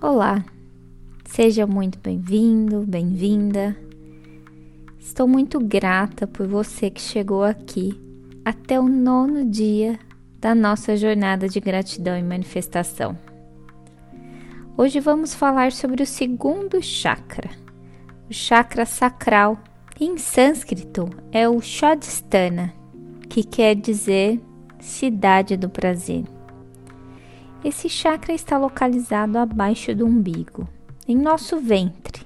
Olá, seja muito bem-vindo, bem-vinda. Estou muito grata por você que chegou aqui até o nono dia da nossa jornada de gratidão e manifestação. Hoje vamos falar sobre o segundo chakra, o chakra sacral. Em sânscrito é o Shodhistana, que quer dizer cidade do prazer. Esse chakra está localizado abaixo do umbigo, em nosso ventre,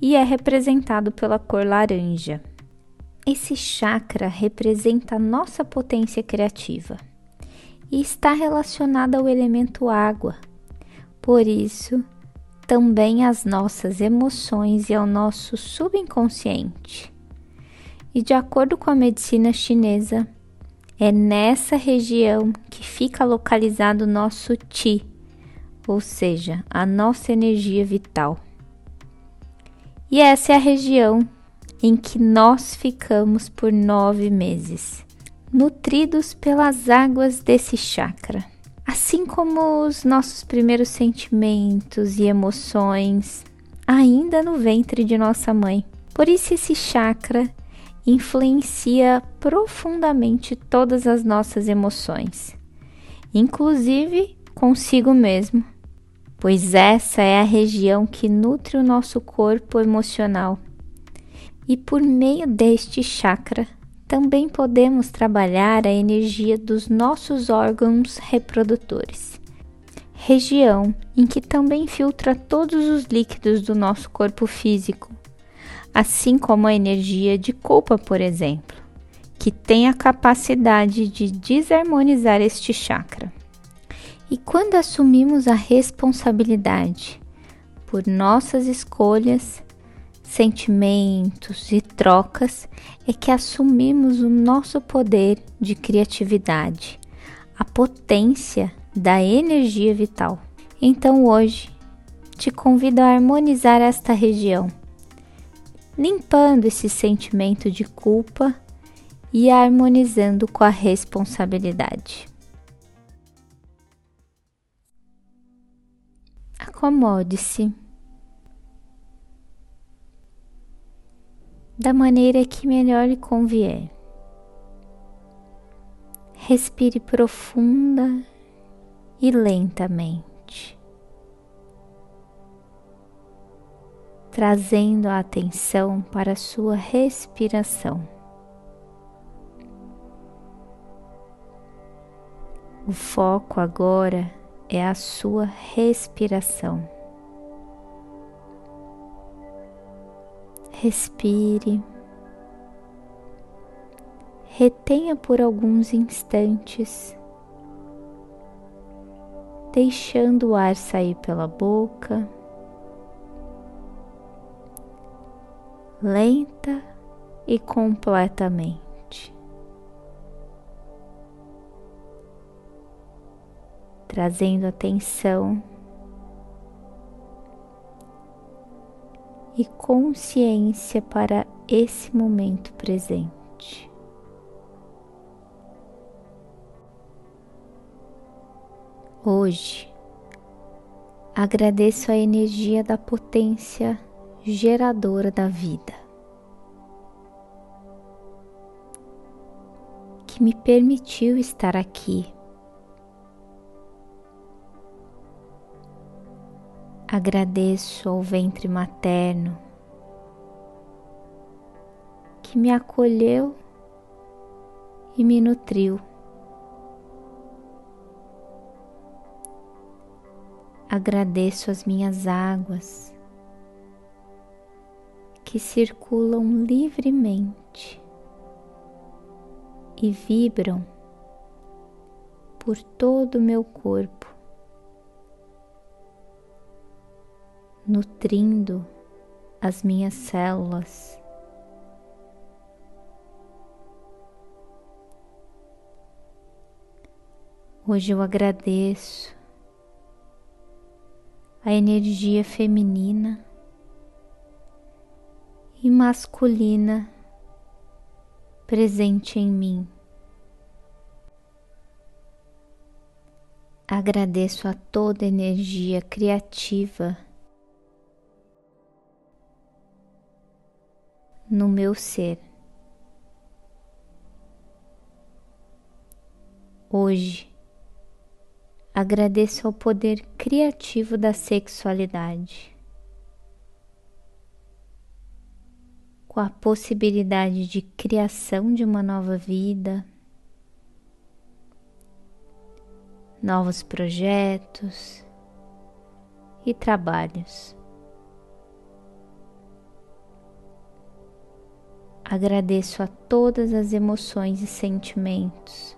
e é representado pela cor laranja. Esse chakra representa a nossa potência criativa e está relacionado ao elemento água. Por isso, também às nossas emoções e ao nosso subconsciente. E de acordo com a medicina chinesa, é nessa região que fica localizado o nosso Ti, ou seja, a nossa energia vital. E essa é a região em que nós ficamos por nove meses, nutridos pelas águas desse chakra. Assim como os nossos primeiros sentimentos e emoções, ainda no ventre de nossa mãe. Por isso, esse chakra influencia profundamente todas as nossas emoções, inclusive consigo mesmo, pois essa é a região que nutre o nosso corpo emocional. E por meio deste chakra, também podemos trabalhar a energia dos nossos órgãos reprodutores, região em que também filtra todos os líquidos do nosso corpo físico, assim como a energia de culpa, por exemplo, que tem a capacidade de desarmonizar este chakra. E quando assumimos a responsabilidade por nossas escolhas, sentimentos e trocas, é que assumimos o nosso poder de criatividade, a potência da energia vital. Então hoje te convido a harmonizar esta região limpando esse sentimento de culpa e harmonizando com a responsabilidade. Acomode-se da maneira que melhor lhe convier. Respire profunda e lentamente. Trazendo a atenção para a sua respiração. O foco agora é a sua respiração. Respire, retenha por alguns instantes, deixando o ar sair pela boca lenta e completamente. Trazendo atenção e consciência para esse momento presente. Hoje, agradeço a energia da potência geradora da vida, que me permitiu estar aqui. Agradeço ao ventre materno que me acolheu e me nutriu. Agradeço as minhas águas que circulam livremente e vibram por todo o meu corpo, nutrindo as minhas células. Hoje eu agradeço a energia feminina e masculina presente em mim. Agradeço a toda energia criativa no meu ser. Hoje, agradeço ao poder criativo da sexualidade, com a possibilidade de criação de uma nova vida, novos projetos e trabalhos. Agradeço a todas as emoções e sentimentos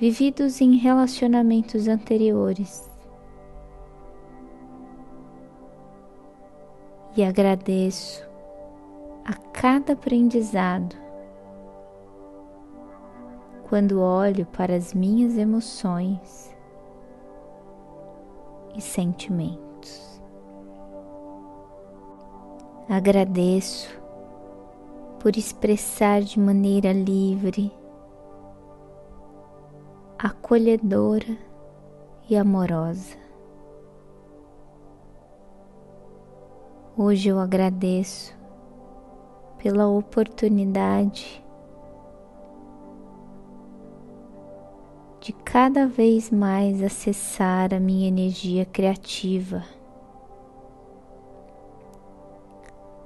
vividos em relacionamentos anteriores. E agradeço a cada aprendizado quando olho para as minhas emoções e sentimentos. Agradeço por expressar de maneira livre acolhedora e amorosa. Hoje eu agradeço pela oportunidade de cada vez mais acessar a minha energia criativa,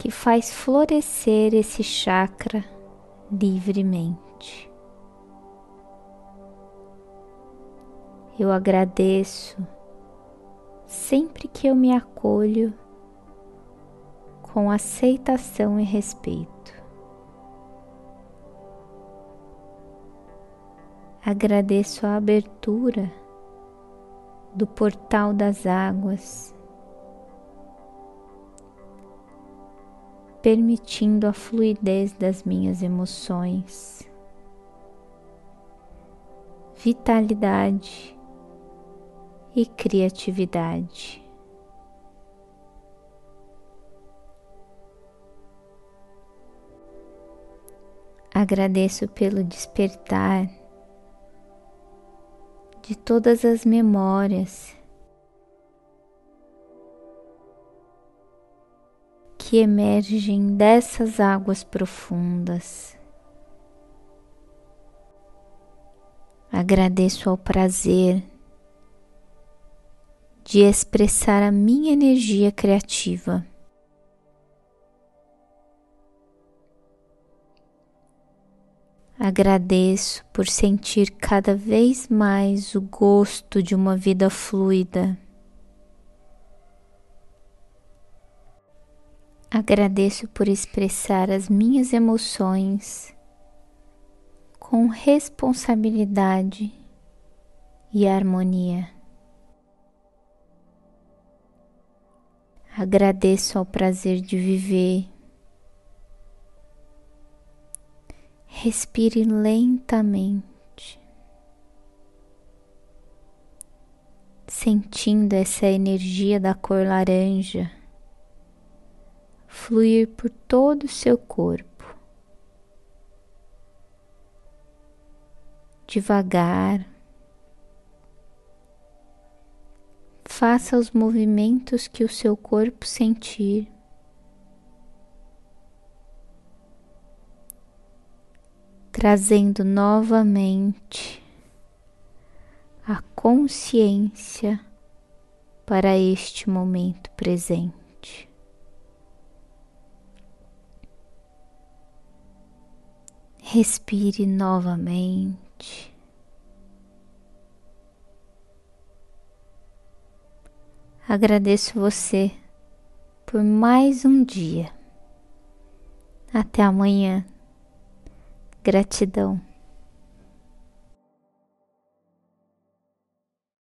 que faz florescer esse chakra livremente. Eu agradeço sempre que eu me acolho com aceitação e respeito. Agradeço a abertura do portal das águas, permitindo a fluidez das minhas emoções, vitalidade e criatividade. Agradeço pelo despertar de todas as memórias que emergem dessas águas profundas. Agradeço ao prazer de expressar a minha energia criativa. Agradeço por sentir cada vez mais o gosto de uma vida fluida. Agradeço por expressar as minhas emoções com responsabilidade e harmonia. Agradeço ao prazer de viver. Respire lentamente, sentindo essa energia da cor laranja fluir por todo o seu corpo. Devagar, Faça os movimentos que o seu corpo sentir. Trazendo novamente a consciência para este momento presente. Respire novamente. Agradeço você por mais um dia. Até amanhã. Gratidão.